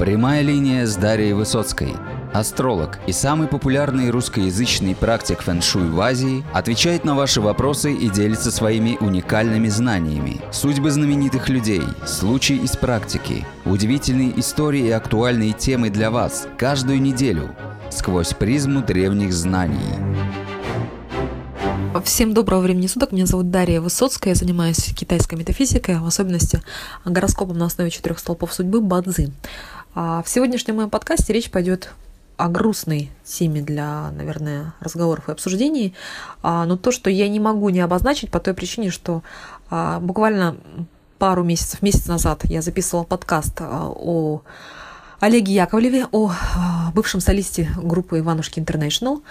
Прямая линия с Дарьей Высоцкой. Астролог и самый популярный русскоязычный практик фэн-шуй в Азии отвечает на ваши вопросы и делится своими уникальными знаниями. Судьбы знаменитых людей, случаи из практики, удивительные истории и актуальные темы для вас каждую неделю сквозь призму древних знаний. Всем доброго времени суток. Меня зовут Дарья Высоцкая. Я занимаюсь китайской метафизикой, в особенности гороскопом на основе четырех столпов судьбы Бадзи. А в сегодняшнем моем подкасте речь пойдет о грустной теме для, наверное, разговоров и обсуждений. А, но то, что я не могу не обозначить по той причине, что а, буквально пару месяцев, месяц назад я записывала подкаст о Олеге Яковлеве, о бывшем солисте группы Иванушки Интернешнл,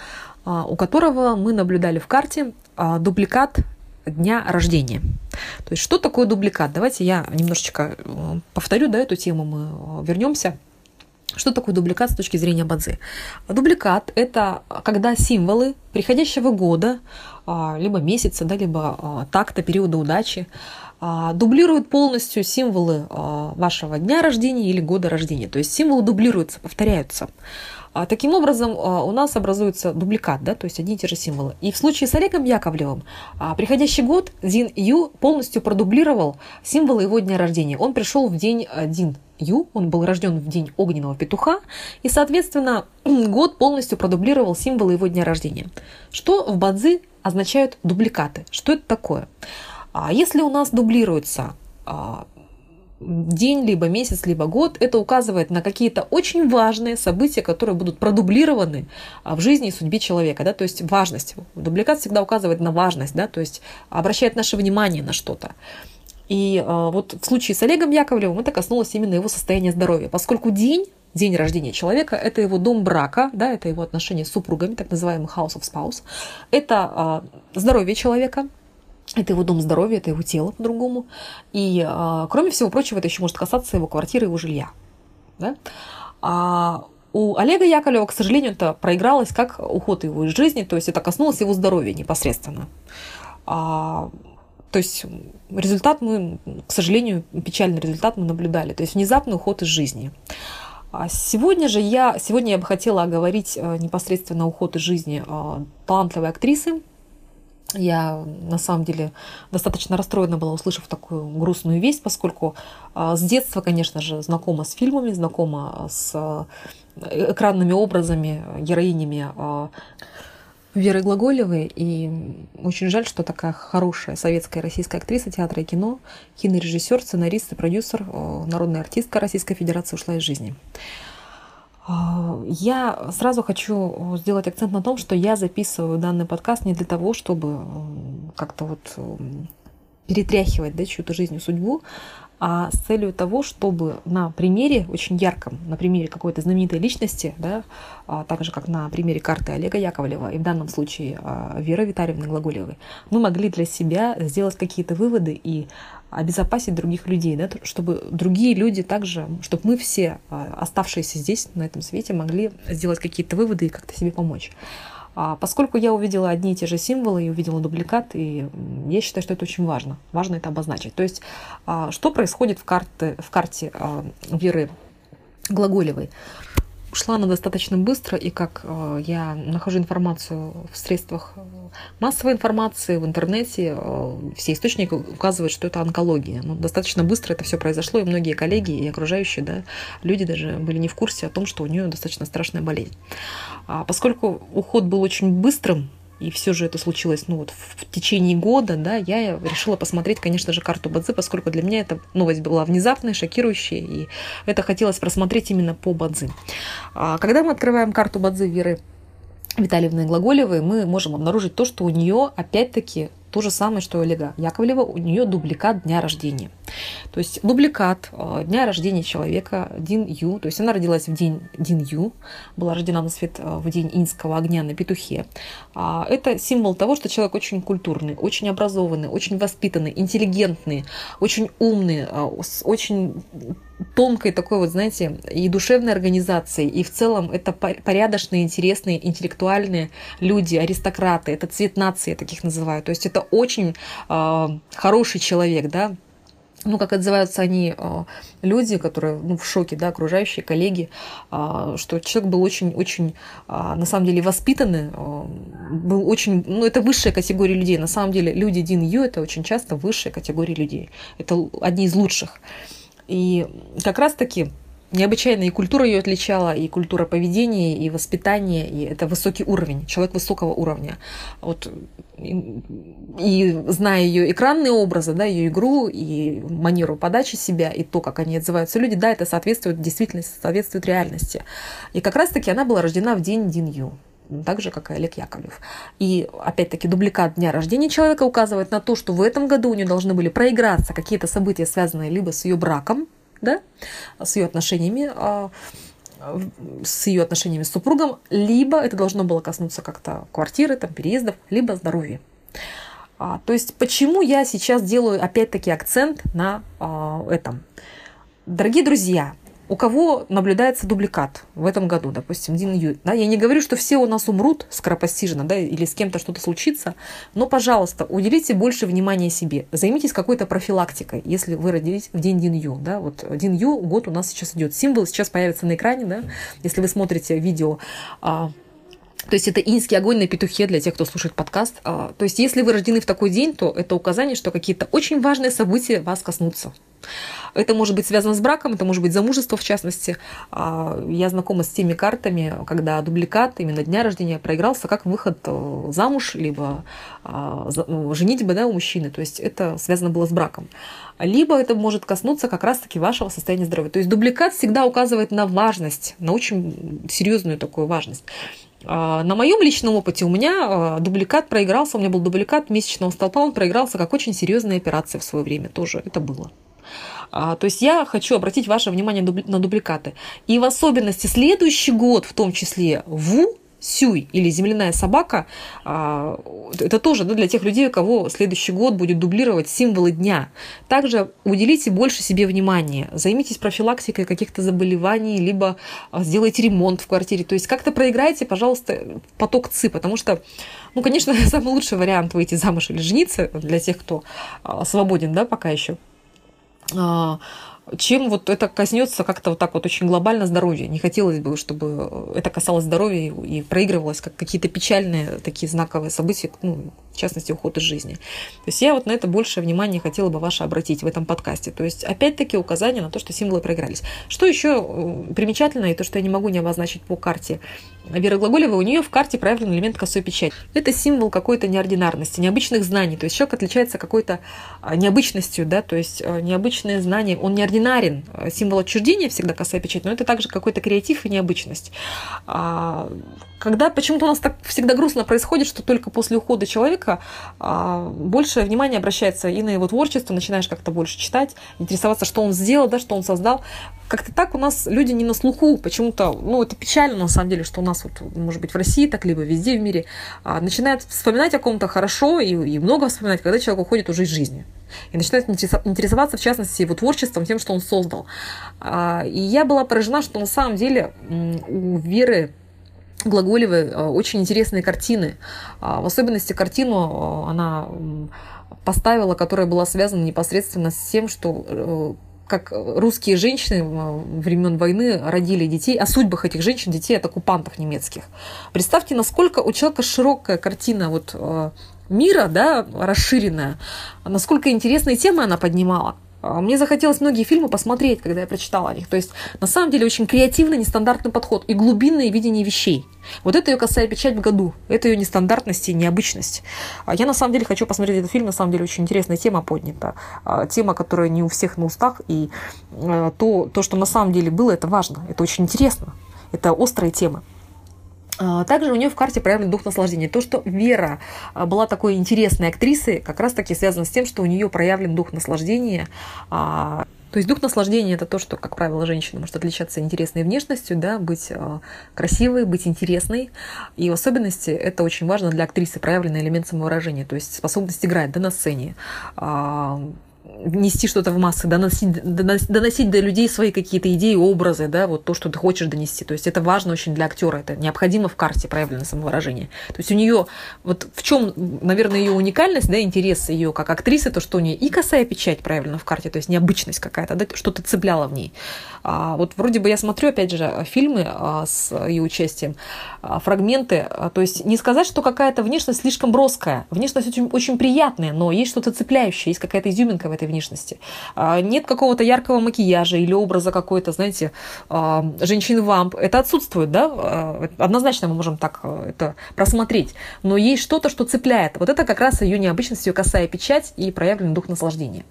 у которого мы наблюдали в карте дубликат дня рождения. То есть что такое дубликат? Давайте я немножечко э, повторю да, эту тему, мы э, вернемся. Что такое дубликат с точки зрения Бадзи? Дубликат – это когда символы приходящего года, а, либо месяца, да, либо а, такта, периода удачи, а, дублируют полностью символы вашего дня рождения или года рождения. То есть символы дублируются, повторяются. А таким образом, а, у нас образуется дубликат, да, то есть одни и те же символы. И в случае с Олегом Яковлевым, а, приходящий год Дин Ю полностью продублировал символы его дня рождения. Он пришел в день Дин Ю, он был рожден в день огненного петуха, и, соответственно, год полностью продублировал символы его дня рождения. Что в Бадзи означают дубликаты? Что это такое? Если у нас дублируется день, либо месяц, либо год, это указывает на какие-то очень важные события, которые будут продублированы а, в жизни и судьбе человека, да, то есть важность. Дубликат всегда указывает на важность, да, то есть обращает наше внимание на что-то. И э, вот в случае с Олегом Яковлевым это коснулось именно его состояния здоровья, поскольку день день рождения человека, это его дом брака, да, это его отношения с супругами, так называемый house of spouse, это э, здоровье человека, это его дом здоровья, это его тело по-другому. И, а, кроме всего прочего, это еще может касаться его квартиры, его жилья. Да? А у Олега Яковлева, к сожалению, это проигралось как уход его из жизни, то есть это коснулось его здоровья непосредственно. А, то есть результат мы, к сожалению, печальный результат мы наблюдали, то есть внезапный уход из жизни. А сегодня же я, сегодня я бы хотела оговорить э, непосредственно уход из жизни э, талантливой актрисы, я на самом деле достаточно расстроена была, услышав такую грустную весть, поскольку а, с детства, конечно же, знакома с фильмами, знакома с э, экранными образами, героинями а, Веры Глаголевой. И очень жаль, что такая хорошая советская российская актриса театра и кино, кинорежиссер, сценарист и продюсер, э, народная артистка Российской Федерации ушла из жизни. А, я сразу хочу сделать акцент на том, что я записываю данный подкаст не для того, чтобы как-то вот перетряхивать да, чью-то жизнь судьбу, а с целью того, чтобы на примере, очень ярком, на примере какой-то знаменитой личности, да, а, так же как на примере карты Олега Яковлева и в данном случае а, Веры Витальевны Глаголевой, мы могли для себя сделать какие-то выводы и обезопасить других людей, да, чтобы другие люди также, чтобы мы все, а, оставшиеся здесь, на этом свете, могли сделать какие-то выводы и как-то себе помочь. А поскольку я увидела одни и те же символы и увидела дубликат, и я считаю, что это очень важно. Важно это обозначить. То есть, а, что происходит в, карте, в карте а, Веры Глаголевой? Ушла она достаточно быстро, и как э, я нахожу информацию в средствах э, массовой информации, в интернете, э, все источники указывают, что это онкология. Но достаточно быстро это все произошло, и многие коллеги и окружающие да, люди даже были не в курсе о том, что у нее достаточно страшная болезнь. А поскольку уход был очень быстрым, и все же это случилось ну, вот в течение года, да, я решила посмотреть, конечно же, карту Бадзи, поскольку для меня эта новость была внезапной, шокирующей, и это хотелось просмотреть именно по Бадзи. А когда мы открываем карту Бадзи Веры Витальевны Глаголевой, мы можем обнаружить то, что у нее опять-таки то же самое, что у Олега Яковлева, у нее дубликат дня рождения. То есть дубликат э, дня рождения человека Дин Ю, то есть она родилась в день Дин Ю, была рождена на свет э, в день инского огня на петухе. А, это символ того, что человек очень культурный, очень образованный, очень воспитанный, интеллигентный, очень умный, э, очень тонкой такой вот, знаете, и душевной организацией, и в целом это порядочные, интересные, интеллектуальные люди, аристократы, это цвет нации, я таких называю. То есть это очень э, хороший человек, да, ну, как отзываются они, э, люди, которые ну, в шоке, да, окружающие, коллеги, э, что человек был очень-очень, на самом деле, воспитанный, был очень, ну, это высшая категория людей. На самом деле, люди Дин Ю – это очень часто высшая категория людей. Это одни из лучших. И как раз-таки необычайно и культура ее отличала, и культура поведения, и воспитания, и это высокий уровень, человек высокого уровня. Вот, и, и зная ее экранные образы, да, ее игру, и манеру подачи себя, и то, как они отзываются люди, да, это соответствует действительности, соответствует реальности. И как раз-таки она была рождена в день Дин так же, как и Олег Яковлев. И, опять-таки, дубликат дня рождения человека указывает на то, что в этом году у нее должны были проиграться какие-то события, связанные либо с ее браком, да, с ее отношениями, а, с ее отношениями с супругом, либо это должно было коснуться как-то квартиры, там, переездов, либо здоровья. А, то есть почему я сейчас делаю опять-таки акцент на а, этом? Дорогие друзья, у кого наблюдается дубликат в этом году, допустим, Дин Ю. Да, я не говорю, что все у нас умрут скоропостижно, да, или с кем-то что-то случится, но, пожалуйста, уделите больше внимания себе. Займитесь какой-то профилактикой, если вы родились в день Дин Ю. Да, вот Дин Ю год у нас сейчас идет. Символ сейчас появится на экране, да, если вы смотрите видео а, то есть это инский огонь на петухе для тех, кто слушает подкаст. А, то есть если вы рождены в такой день, то это указание, что какие-то очень важные события вас коснутся. Это может быть связано с браком, это может быть замужество в частности. А, я знакома с теми картами, когда дубликат именно дня рождения проигрался как выход э, замуж, либо а, ну, женитьба да, у мужчины. То есть это связано было с браком. Либо это может коснуться как раз-таки вашего состояния здоровья. То есть дубликат всегда указывает на важность, на очень серьезную такую важность. А, на моем личном опыте у меня дубликат проигрался, у меня был дубликат месячного столпа, он проигрался как очень серьезная операция в свое время тоже. Это было. А, то есть я хочу обратить ваше внимание на дубликаты. И в особенности следующий год, в том числе ВУ, Сюй или земляная собака, а, это тоже да, для тех людей, у кого следующий год будет дублировать символы дня. Также уделите больше себе внимания, займитесь профилактикой каких-то заболеваний, либо а, сделайте ремонт в квартире. То есть как-то проиграйте, пожалуйста, поток ЦИ, потому что, ну, конечно, самый лучший вариант выйти замуж или жениться для тех, кто свободен, да, пока еще – а, чем вот это коснется как-то вот так вот очень глобально здоровья. Не хотелось бы, чтобы это касалось здоровья и проигрывалось как какие-то печальные такие знаковые события, ну, в частности, уход из жизни. То есть я вот на это больше внимания хотела бы ваше обратить в этом подкасте. То есть опять-таки указание на то, что символы проигрались. Что еще э, примечательно, и то, что я не могу не обозначить по карте Веры Глаголевой, у нее в карте проявлен элемент косой печати. Это символ какой-то неординарности, необычных знаний. То есть человек отличается какой-то а, необычностью, да, то есть а, необычные знания. Он неординарен. Символ отчуждения всегда косая печать, но это также какой-то креатив и необычность. А, когда почему-то у нас так всегда грустно происходит, что только после ухода человека а, больше внимания обращается и на его творчество, начинаешь как-то больше читать, интересоваться, что он сделал, да, что он создал. Как-то так у нас люди не на слуху, почему-то, ну, это печально на самом деле, что у нас, вот, может быть, в России так, либо везде в мире, а, начинают вспоминать о ком-то хорошо и, и много вспоминать, когда человек уходит уже из жизни. И начинает интересоваться, в частности, его творчеством, тем, что он создал. А, и я была поражена, что на самом деле у Веры Глаголевой э, очень интересные картины. А, в особенности картину она поставила, которая была связана непосредственно с тем, что э, как русские женщины времен войны родили детей, о судьбах этих женщин, детей от оккупантов немецких. Представьте, насколько у человека широкая картина вот мира, да, расширенная, насколько интересные темы она поднимала. А, мне захотелось многие фильмы посмотреть, когда я прочитала о них. То есть, на самом деле, очень креативный, нестандартный подход и глубинное видение вещей. Вот это ее касая печать в году. Это ее нестандартность и необычность. А я, на самом деле, хочу посмотреть этот фильм. На самом деле, очень интересная тема поднята. А, тема, которая не у всех на устах. И то, то, что на самом деле было, это важно. Это очень интересно. Это острая тема. А, также у нее в карте проявлен дух наслаждения. То, что Вера а, была такой интересной актрисой, как раз таки связано с тем, что у нее проявлен дух наслаждения. А, то есть дух наслаждения это то, что, как правило, женщина может отличаться интересной внешностью, да, быть красивой, быть интересной. И в особенности это очень важно для актрисы, проявленный элемент самовыражения, то есть способность играть да, на сцене нести что-то в массы, доносить, доносить до людей свои какие-то идеи, образы, да, вот то, что ты хочешь донести. То есть это важно очень для актера, это необходимо в карте проявлено самовыражение. То есть у нее, вот в чем, наверное, ее уникальность, да, интерес ее как актрисы, то, что у нее и косая печать проявлена в карте, то есть необычность какая-то, да, что-то цепляло в ней. А вот вроде бы я смотрю, опять же, фильмы а, с ее участием, а, фрагменты, а, то есть не сказать, что какая-то внешность слишком броская, внешность очень, очень приятная, но есть что-то цепляющее, есть какая-то изюминка в этой внешности. А, нет какого-то яркого макияжа или образа какой-то, знаете, а, женщин-вамп. Это отсутствует, да? А, однозначно мы можем так это просмотреть. Но есть что-то, что цепляет. Вот это как раз ее необычность, ее косая печать и проявленный дух наслаждения.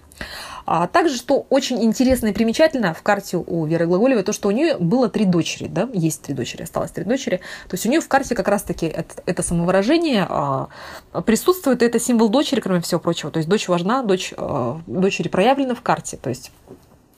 А также, что очень интересно и примечательно в карте у Веры Глаголевой, то, что у нее было три дочери, да, есть три дочери, осталось три дочери. То есть у нее в карте как раз-таки это, это самовыражение а, присутствует, и это символ дочери, кроме всего прочего. То есть дочь важна, дочь, а, дочери проявлена в карте. То есть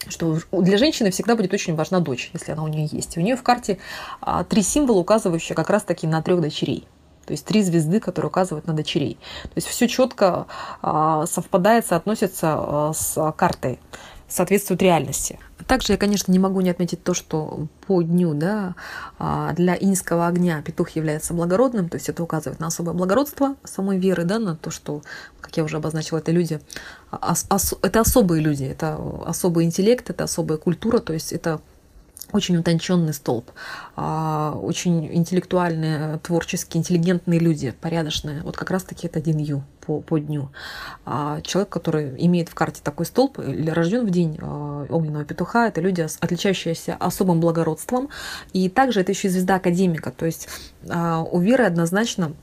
что для женщины всегда будет очень важна дочь, если она у нее есть. у нее в карте а, три символа, указывающие как раз-таки на трех дочерей. То есть три звезды, которые указывают на дочерей. То есть все четко а, совпадает, соотносится а, с картой, соответствует реальности. Также я, конечно, не могу не отметить то, что по дню да, а, для иньского огня петух является благородным, то есть это указывает на особое благородство самой веры, да, на то, что, как я уже обозначила, это люди, это особые люди, это особый интеллект, это особая культура, то есть это очень утонченный столб, а, очень интеллектуальные, творческие, интеллигентные люди, порядочные. Вот как раз-таки это Дин Ю по, по дню. А человек, который имеет в карте такой столб или рожден в день а, огненного петуха, это люди, отличающиеся особым благородством. И также это еще и звезда академика. То есть у Веры однозначно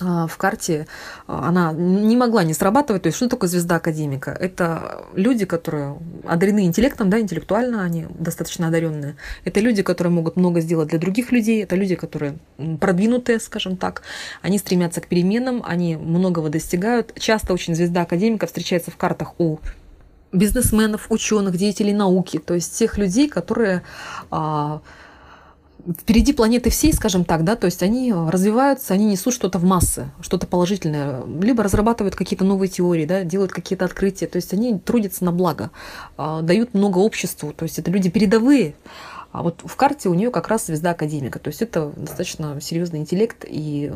в карте а, она не могла не срабатывать. То есть, что такое звезда академика? Это люди, которые одарены интеллектом, да, интеллектуально они достаточно одаренные. Это люди, которые могут много сделать для других людей. Это люди, которые продвинутые, скажем так. Они стремятся к переменам, они многого достигают. Часто очень звезда академика встречается в картах у бизнесменов, ученых, деятелей науки, то есть тех людей, которые а, впереди планеты всей, скажем так, да, то есть они развиваются, они несут что-то в массы, что-то положительное, либо разрабатывают какие-то новые теории, да, делают какие-то открытия, то есть они трудятся на благо, а, дают много обществу, то есть это люди передовые, а вот в карте у нее как раз звезда академика. То есть это достаточно серьезный интеллект и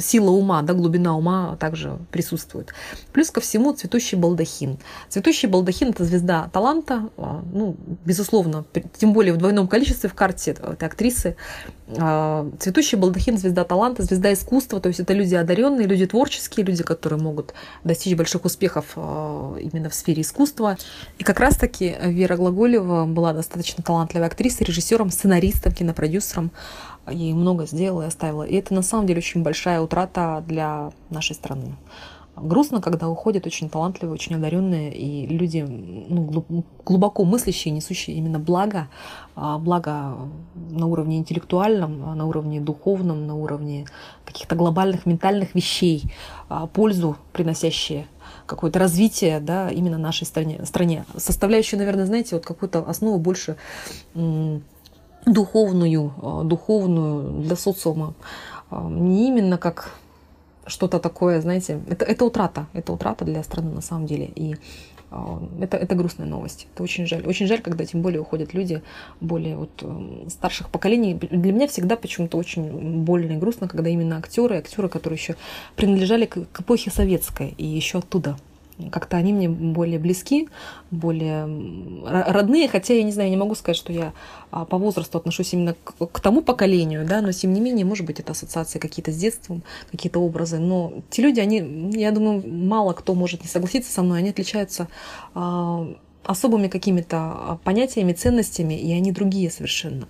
сила ума, да, глубина ума также присутствует. Плюс ко всему цветущий балдахин. Цветущий балдахин – это звезда таланта, а, ну, безусловно, тем более в двойном количестве в карте этой актрисы. А, цветущий балдахин – звезда таланта, звезда искусства, то есть это люди одаренные, люди творческие, люди, которые могут достичь больших успехов а, именно в сфере искусства. И как раз-таки Вера Глаголева была достаточно талантливой актрисой, режиссером, сценаристом, кинопродюсером ей много сделала и оставила. И это на самом деле очень большая утрата для нашей страны. Грустно, когда уходят очень талантливые, очень одаренные и люди ну, глубоко мыслящие, несущие именно благо, а, благо на уровне интеллектуальном, а, на уровне духовном, на уровне каких-то глобальных ментальных вещей, а, пользу приносящие какое-то развитие да, именно нашей стране, стране. Составляющую, наверное, знаете, вот какую-то основу больше духовную, э, духовную для социума. Э, не именно как что-то такое, знаете, это, это утрата, это утрата для страны на самом деле. И э, это, это грустная новость. Это очень жаль. Очень жаль, когда тем более уходят люди более вот старших поколений. Для меня всегда почему-то очень больно и грустно, когда именно актеры, актеры, которые еще принадлежали к, к эпохе советской и еще оттуда как-то они мне более близки, более родные, хотя я не знаю, не могу сказать, что я а, по возрасту отношусь именно к, тому поколению, да, но тем не менее, может быть, это ассоциации какие-то с детством, какие-то образы, но те люди, они, я думаю, мало кто может не согласиться со мной, они отличаются а, особыми какими-то а, понятиями, ценностями, и они другие совершенно.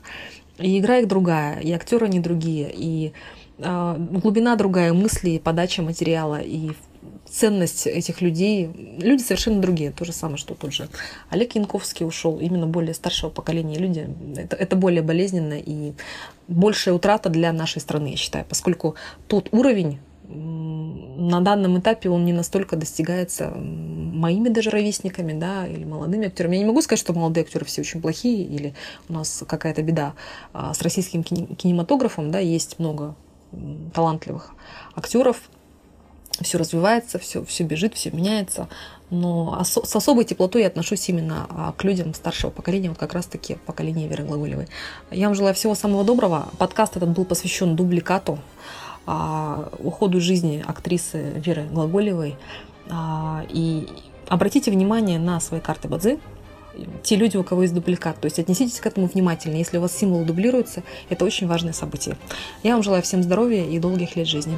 И игра их другая, и актеры они другие, и глубина другая мысли, подача материала, и ценность этих людей. Люди совершенно другие. То же самое, что тот же Олег Янковский ушел, именно более старшего поколения люди. Это, это более болезненно и большая утрата для нашей страны, я считаю, поскольку тот уровень на данном этапе он не настолько достигается моими даже ровесниками, да, или молодыми актерами. Я не могу сказать, что молодые актеры все очень плохие, или у нас какая-то беда а, с российским кинематографом, да, есть много талантливых актеров, все развивается, все, все бежит, все меняется. Но ос- с особой теплотой я отношусь именно а, к людям старшего поколения, вот как раз-таки поколение Веры Глаголевой. Я вам желаю всего самого доброго. Подкаст этот был посвящен дубликату, а, уходу жизни актрисы Веры Глаголевой. А, и обратите внимание на свои карты Бадзи, те люди, у кого есть дубликат. То есть отнеситесь к этому внимательно. Если у вас символ дублируется, это очень важное событие. Я вам желаю всем здоровья и долгих лет жизни.